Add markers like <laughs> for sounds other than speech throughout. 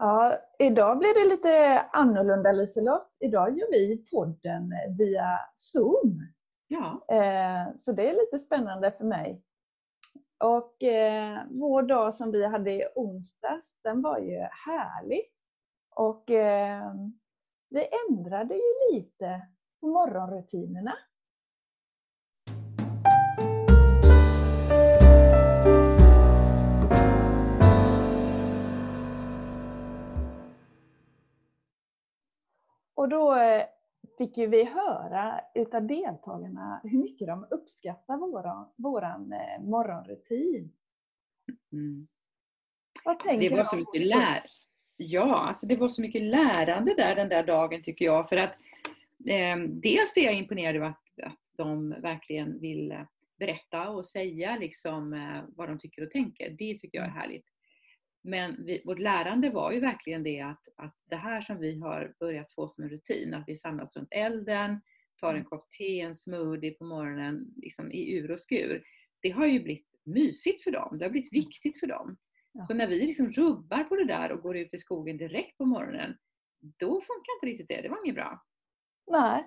Ja, idag blir det lite annorlunda Liselott. Idag gör vi podden via Zoom. Ja. Eh, så det är lite spännande för mig. Och eh, vår dag som vi hade i onsdags, den var ju härlig. Och eh, vi ändrade ju lite på morgonrutinerna. Och då eh, fick ju vi höra utav deltagarna hur mycket de uppskattar våran, våran eh, morgonrutin. Mm. Vad tänker Det var så mycket lär... Ja, alltså det var så mycket lärande där den där dagen tycker jag. För att eh, dels är jag imponerad över att, att de verkligen vill eh, berätta och säga liksom, eh, vad de tycker och tänker. Det tycker jag är härligt. Men vi, vårt lärande var ju verkligen det att, att det här som vi har börjat få som en rutin, att vi samlas runt elden, tar en kopp te, en smoothie på morgonen liksom i ur och skur. Det har ju blivit mysigt för dem. Det har blivit viktigt för dem. Ja. Så när vi liksom rubbar på det där och går ut i skogen direkt på morgonen, då funkar inte riktigt det. Det var inget bra. Nej,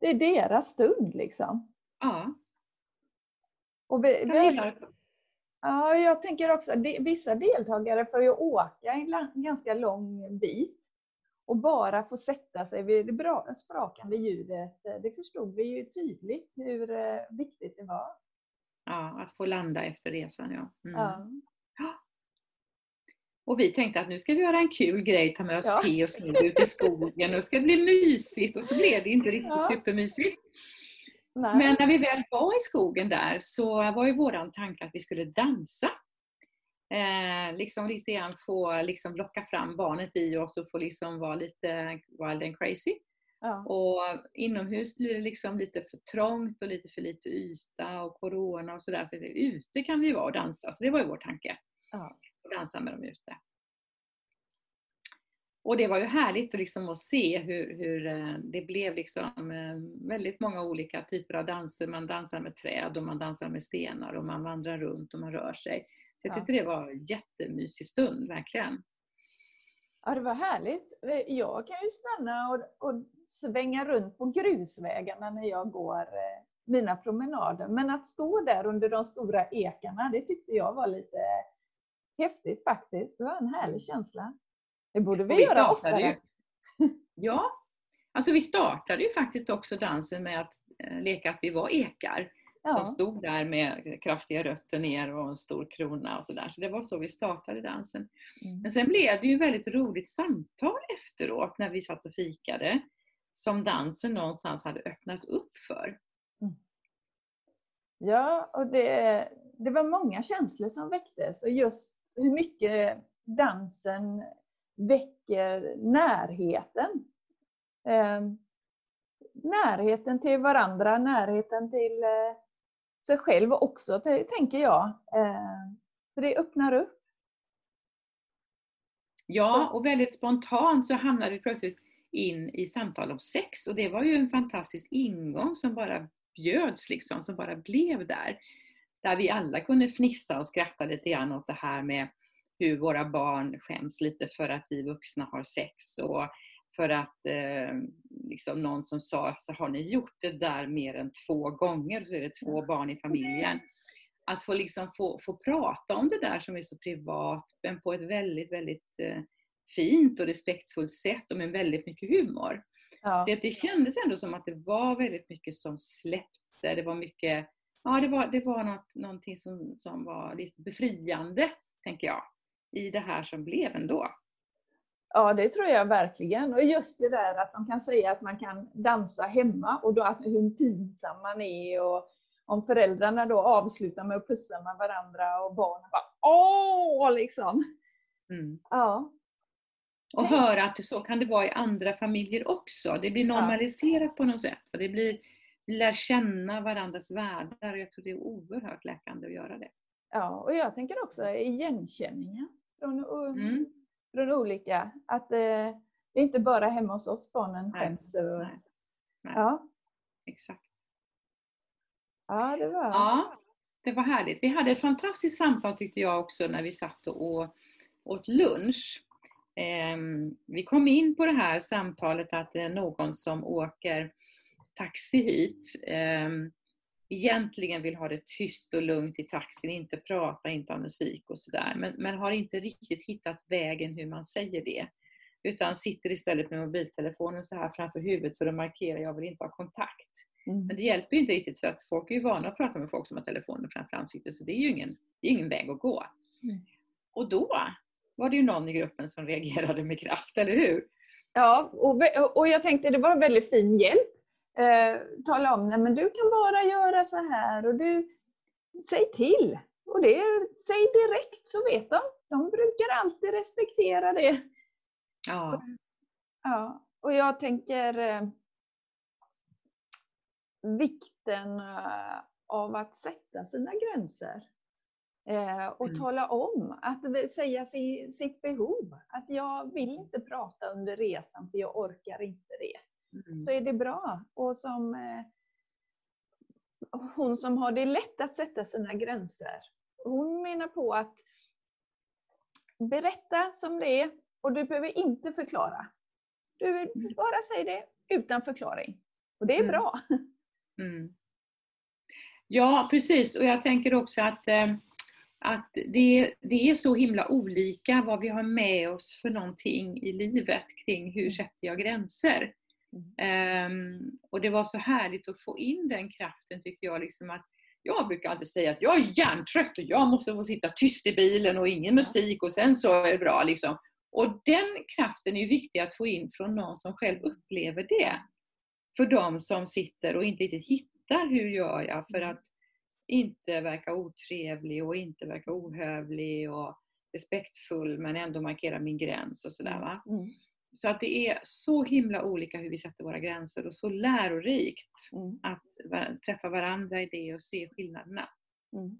det är deras stund liksom. Ja. Och vi, vi, ja, jag tänker också att vissa deltagare får ju åka en ganska lång bit och bara få sätta sig vid det bra, sprakande ljudet. Det förstod vi ju tydligt hur eh, viktigt det var. ja, att få landa efter resan. Ja. Mm. Ja. <gasps> Och vi tänkte att nu ska vi göra en kul grej, ta med oss Ja. te och smoothie ut i skogen och det ska bli mysigt. Och så blev det inte riktigt Ja. supermysigt. Nej. Men när vi väl var i skogen där så var ju våran tanke att vi skulle dansa. Eh, liksom lite grann få liksom locka fram barnet i oss och få liksom vara lite wild and crazy. ja. Och inomhus blir det liksom lite för trångt och lite för lite yta och corona och sådär. Så ute kan vi vara och dansa. Så det var ju vår tanke. Ja. Att dansa med dem ute. Och det var ju härligt liksom att se hur, hur eh, det blev liksom eh, väldigt många olika typer av danser. Man dansar med träd och man dansar med stenar och man vandrar runt och man rör sig. Så jag Ja. tyckte det var en jättemysig stund, verkligen. Ja, det var härligt. Jag kan ju stanna och, och svänga runt på grusvägarna när jag går eh, mina promenader. Men att stå där under de stora ekarna, det tyckte jag var lite häftigt faktiskt. Det var en härlig känsla. Det borde vi, vi göra startade oftare. ju, ja, alltså vi startade ju faktiskt också dansen med att eh, leka att vi var ekar. Som Ja, stod där med kraftiga rötter ner och en stor krona och sådär. Så det var så vi startade dansen. mm. Men sen blev det ju väldigt roligt samtal efteråt när vi satt och fikade. Som dansen någonstans hade öppnat upp för. ja och det, det var många känslor som väcktes. Och just hur mycket dansen väcker närheten. Eh, närheten till varandra, närheten till eh, sig själv också, tänker jag. Eh, för det öppnar upp. Ja, och väldigt spontant så hamnade vi plötsligt in i samtal om sex och det var ju en fantastisk ingång som bara bjöds liksom, som bara blev där. Där vi alla kunde fnissa och skratta lite grann åt det här med hur våra barn skäms lite för att vi vuxna har sex och för att eh, liksom någon som sa, så har ni gjort det där mer än två gånger? Så är det två barn i familjen. Att få, liksom få, få prata om det där som är så privat, men på ett väldigt, väldigt eh, fint och respektfullt sätt och med väldigt mycket humor. Ja, Så att det kändes ändå som att det var väldigt mycket som släppte. Det var mycket, ja det var, det var något, någonting som, som var lite befriande, tänker jag, i det här som blev ändå. ja, det tror jag verkligen. Och just det där att de kan säga att man kan dansa hemma och då att hur pinsam man är. Och om föräldrarna då avslutar med att pussa med varandra och barnen bara åh liksom. Mm. Ja, Och höra att så kan det vara i andra familjer också. Det blir normaliserat på något sätt. Och det blir, vi lär känna varandras världar och jag tror det är oerhört läkande att göra det. ja, och jag tänker också igenkänningen från, Mm. från olika. Att eh, det är inte bara hemma hos oss barnen skäms. Och, nej, nej. Ja, Exakt. ja, det var... Ja, det var härligt. Vi hade ett fantastiskt samtal tyckte jag också när vi satt och åt lunch. Ehm, vi kom in på det här samtalet att det är någon som åker taxi hit ehm, egentligen vill ha det tyst och lugnt i taxin, inte prata, inte ha musik och sådär. Men, men har inte riktigt hittat vägen hur man säger det. Utan sitter istället med mobiltelefonen så här framför huvudet för att markera, jag vill inte ha kontakt. Mm. Men det hjälper ju inte riktigt för att folk är ju vana att prata med folk som har telefonen framför ansiktet så det är ju ingen, det är ingen väg att gå. Mm. Och då var det ju någon i gruppen som <laughs> reagerade med kraft, eller hur? Ja, och, och jag tänkte det var en väldigt fin hjälp. Eh, tala om, nej men du kan bara göra så här och du, säg till. Och det, säg direkt så vet de. De brukar alltid respektera det. Ja. ja. Och jag tänker eh, vikten eh, av att sätta sina gränser. Eh, och mm. tala om, att säga si, sitt behov. Att jag vill inte prata under resan för jag orkar inte det. Mm. Så är det bra. Och som eh, hon som har det lätt att sätta sina gränser. Hon menar på att berätta som det är och du behöver inte förklara. Du mm. bara säger det utan förklaring. Och det är mm. bra. <laughs> Mm. Ja, precis. Och jag tänker också att, eh, att det, det är så himla olika vad vi har med oss för någonting i livet kring hur mm. sätter jag gränser. Um, och det var så härligt att få in den kraften tycker jag. Liksom att jag brukar alltid säga att jag är hjärntrött och jag måste få sitta tyst i bilen och ingen musik och sen så är det bra. Liksom. Och den kraften är viktig att få in från någon som själv upplever det. För de som sitter och inte riktigt hittar hur gör jag för att inte verka otrevlig och inte verka ohövlig och respektfull men ändå markera min gräns och sådär. Va? Mm. Så att det är så himla olika hur vi sätter våra gränser och så lärorikt mm. att träffa varandra i det och se skillnaderna. Mm.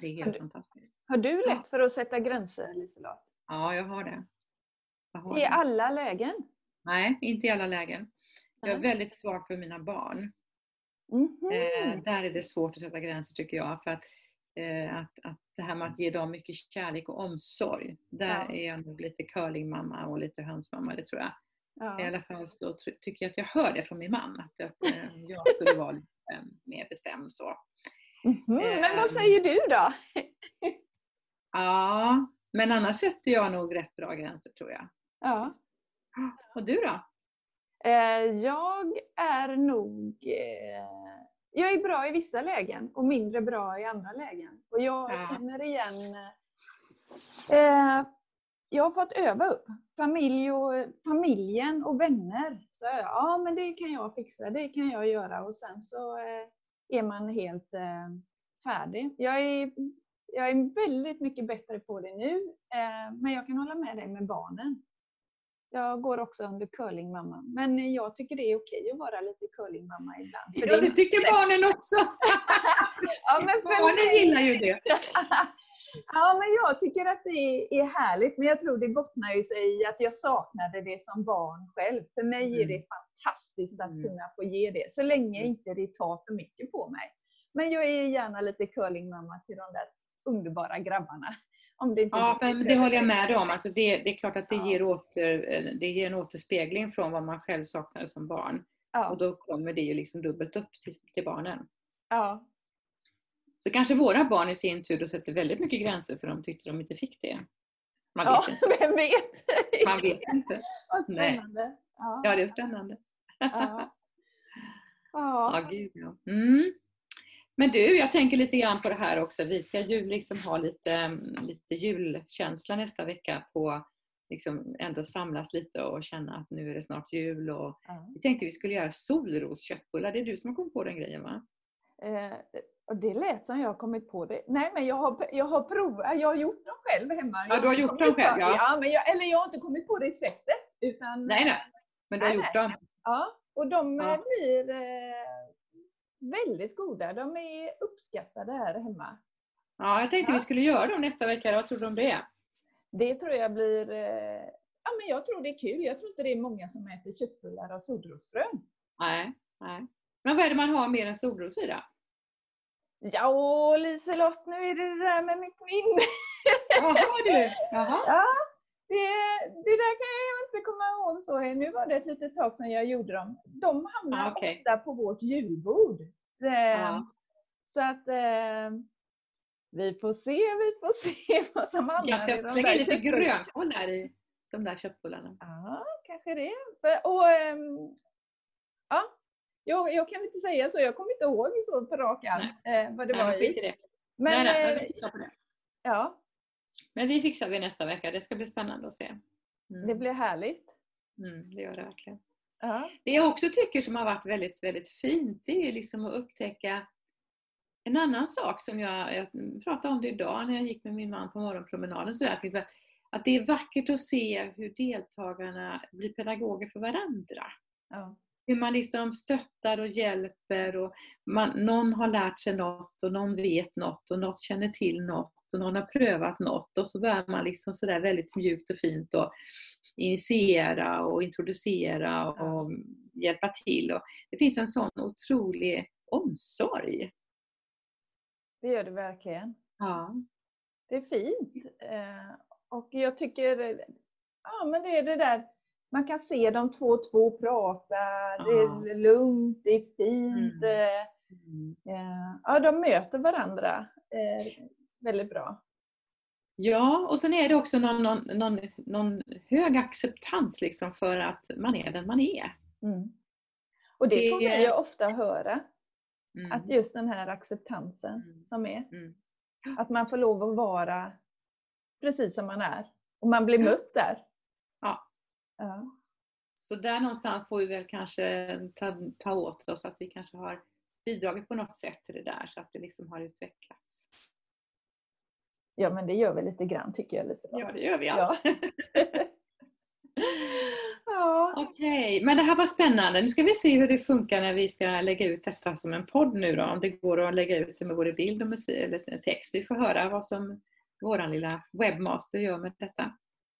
Det är helt har du, fantastiskt. Har du lätt för att sätta gränser Liselott? Ja, jag har det. Jag har I det. alla lägen? Nej, inte i alla lägen. Jag är väldigt svag för mina barn. Mm -hmm. eh, där är det svårt att sätta gränser tycker jag. För att, att, att det här med att ge dem mycket kärlek och omsorg. Där ja. är jag nog lite curlingmamma och lite hönsmamma, det tror jag. Ja. I alla fall så tycker jag att jag hör det från min man, att, att eh, jag skulle vara lite mer bestämd så. Mm -hmm. Men vad säger du då? ja, men annars sätter jag nog rätt bra gränser tror jag. Ja. Och du då? Eh, jag är nog eh, jag är bra i vissa lägen och mindre bra i andra lägen. Och jag ja. känner igen... Eh, jag har fått öva upp familj och, familjen och vänner. Så ja, men det kan jag fixa, det kan jag göra och sen så eh, är man helt eh, färdig. Jag är, jag är väldigt mycket bättre på det nu, eh, men jag kan hålla med dig med barnen. Jag går också under curlingmamma. Men jag tycker det är okej att vara lite curlingmamma ibland. För ja, det tycker barnen också! <laughs> ja, men barnen gillar ju det. <laughs> ja, men jag tycker att det är härligt. Men jag tror det bottnar ju sig i att jag saknade det som barn själv. För mig mm. är det fantastiskt att mm. kunna få ge det. Så länge mm. inte det tar för mycket på mig. Men jag är gärna lite curlingmamma till de där underbara grabbarna. Om det inte ja, men det håller jag med om. Alltså det, det är klart att det, ja. ger åter, det ger en återspegling från vad man själv saknade som barn. Ja. Och då kommer det ju liksom dubbelt upp till, till barnen. Ja. Så kanske våra barn i sin tur då sätter väldigt mycket gränser för de tyckte de inte fick det. Man vet ja, inte. <laughs> vem vet? Man vet inte. Vad spännande. Ja. ja, det är spännande. Ja, <laughs> ja. ja gud ja. Mm. Men du, jag tänker lite grann på det här också. Vi ska ju liksom ha lite, lite julkänsla nästa vecka på liksom ändå samlas lite och känna att nu är det snart jul. Och ja. Vi tänkte vi skulle göra solrosköttbullar. Det är du som har kommit på den grejen va? Eh, det lät som jag har kommit på det. Nej men jag har, jag har provat, jag har gjort dem själv hemma. Ja, du har gjort dem själv? Ja. ja men jag, eller jag har inte kommit på det i receptet. Utan, nej, nej. Men du har nej, gjort dem? Ja, och de ja. blir eh, väldigt goda. De är uppskattade här hemma. Ja, jag tänkte ja. vi skulle göra dem nästa vecka. Vad tror du om det? Det tror jag blir... Eh, ja, men jag tror det är kul. Jag tror inte det är många som äter köttbullar av solrosfrön. Nej, nej. Men vad är det man har mer än solros i då? Ja, Liselott, nu är det det där med mitt minne. Jaha du. Jaha. Ja, det, det där kan jag inte komma ihåg så. Nu var det ett litet tag sedan jag gjorde dem. De hamnar Ah, okej. ofta på vårt julbord. Eh, Ja. Så att eh, vi får se, vi får se <laughs> vad som hamnar Jag i ska de slänga lite grönkål där i de där köttbullarna. Ja, kanske det. Och, ehm, ja, jag, jag kan inte säga så, jag kommer inte ihåg så på rak arm eh, vad det Nej, var i i. det. Men nej, nej, eh, vi det. ja, Men vi fixar det nästa vecka. Det ska bli spännande att se. Mm. det blir härligt. Mm, det gör det verkligen. Ja, Det jag också tycker som har varit väldigt, väldigt fint, det är liksom att upptäcka en annan sak som jag, jag pratade om det idag när jag gick med min man på morgonpromenaden. Så att, att det är vackert att se hur deltagarna blir pedagoger för varandra. ja, Hur man liksom stöttar och hjälper och man, någon har lärt sig något och någon vet något och något känner till något och någon har prövat något och så börjar man liksom sådär väldigt mjukt och fint och initiera och introducera och hjälpa till. Och det finns en sån otrolig omsorg. det gör det verkligen. Ja. Det är fint. Eh, och jag tycker, ja men det är det där, man kan se de två och två prata, det är lugnt, det är fint. Mm. eh, eh, Ja, de möter varandra väldigt bra. Ja, och sen är det också någon, någon, någon, någon hög acceptans liksom för att man är den man är. Mm. Och det får Det- vi ju ofta höra, Mm. att just den här acceptansen Mm. som är. Mm. Att man får lov att vara precis som man är. Och man blir mött där. Ja. Ja. Så där någonstans får vi väl kanske ta, ta åt oss att vi kanske har bidragit på något sätt till det där så att det liksom har utvecklats. Ja, men det gör vi lite grann tycker jag Liselott. Ja, det gör vi Ja. alla. <laughs> ja. Okej, men det här var spännande. Nu ska vi se hur det funkar när vi ska lägga ut detta som en podd nu då. Om det går att lägga ut det med både bild och musik, eller text. Vi får höra vad som våran lilla webbmaster gör med detta.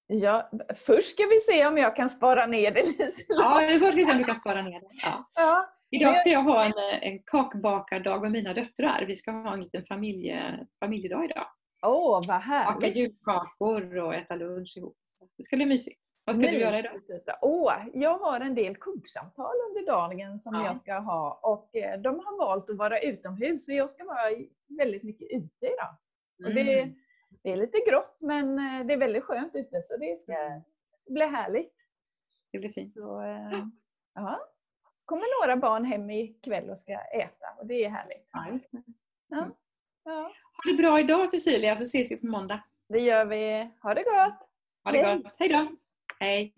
Ja, först ska vi se om jag kan spara ner det Liselott. Ja, det får vi se om du kan spara ner det. Ja. Ja. Idag ska jag ha en, en kakbakardag med mina döttrar. Vi ska ha en liten familje, familjedag idag. Åh, vad Baka härligt. julkakor och äta lunch ihop. Det ska bli mysigt. Vad ska du göra idag? Mysigt. Åh, jag har en del koksamtal under dagen som Ja. jag ska ha och eh, de har valt att vara utomhus så jag ska vara väldigt mycket ute idag. Och det, Mm. det är lite grått men eh, det är väldigt skönt ute så det ska Mm. bli härligt. Det blir fint. Så, eh, ja. kommer några barn hem ikväll och ska äta och det är härligt. Ja, just det. Ja. Mm. Ja, Ha det bra idag Cecilia så ses vi på måndag. det gör vi. Ha det gott! Ha det Hej. gott. Hej då! Hej!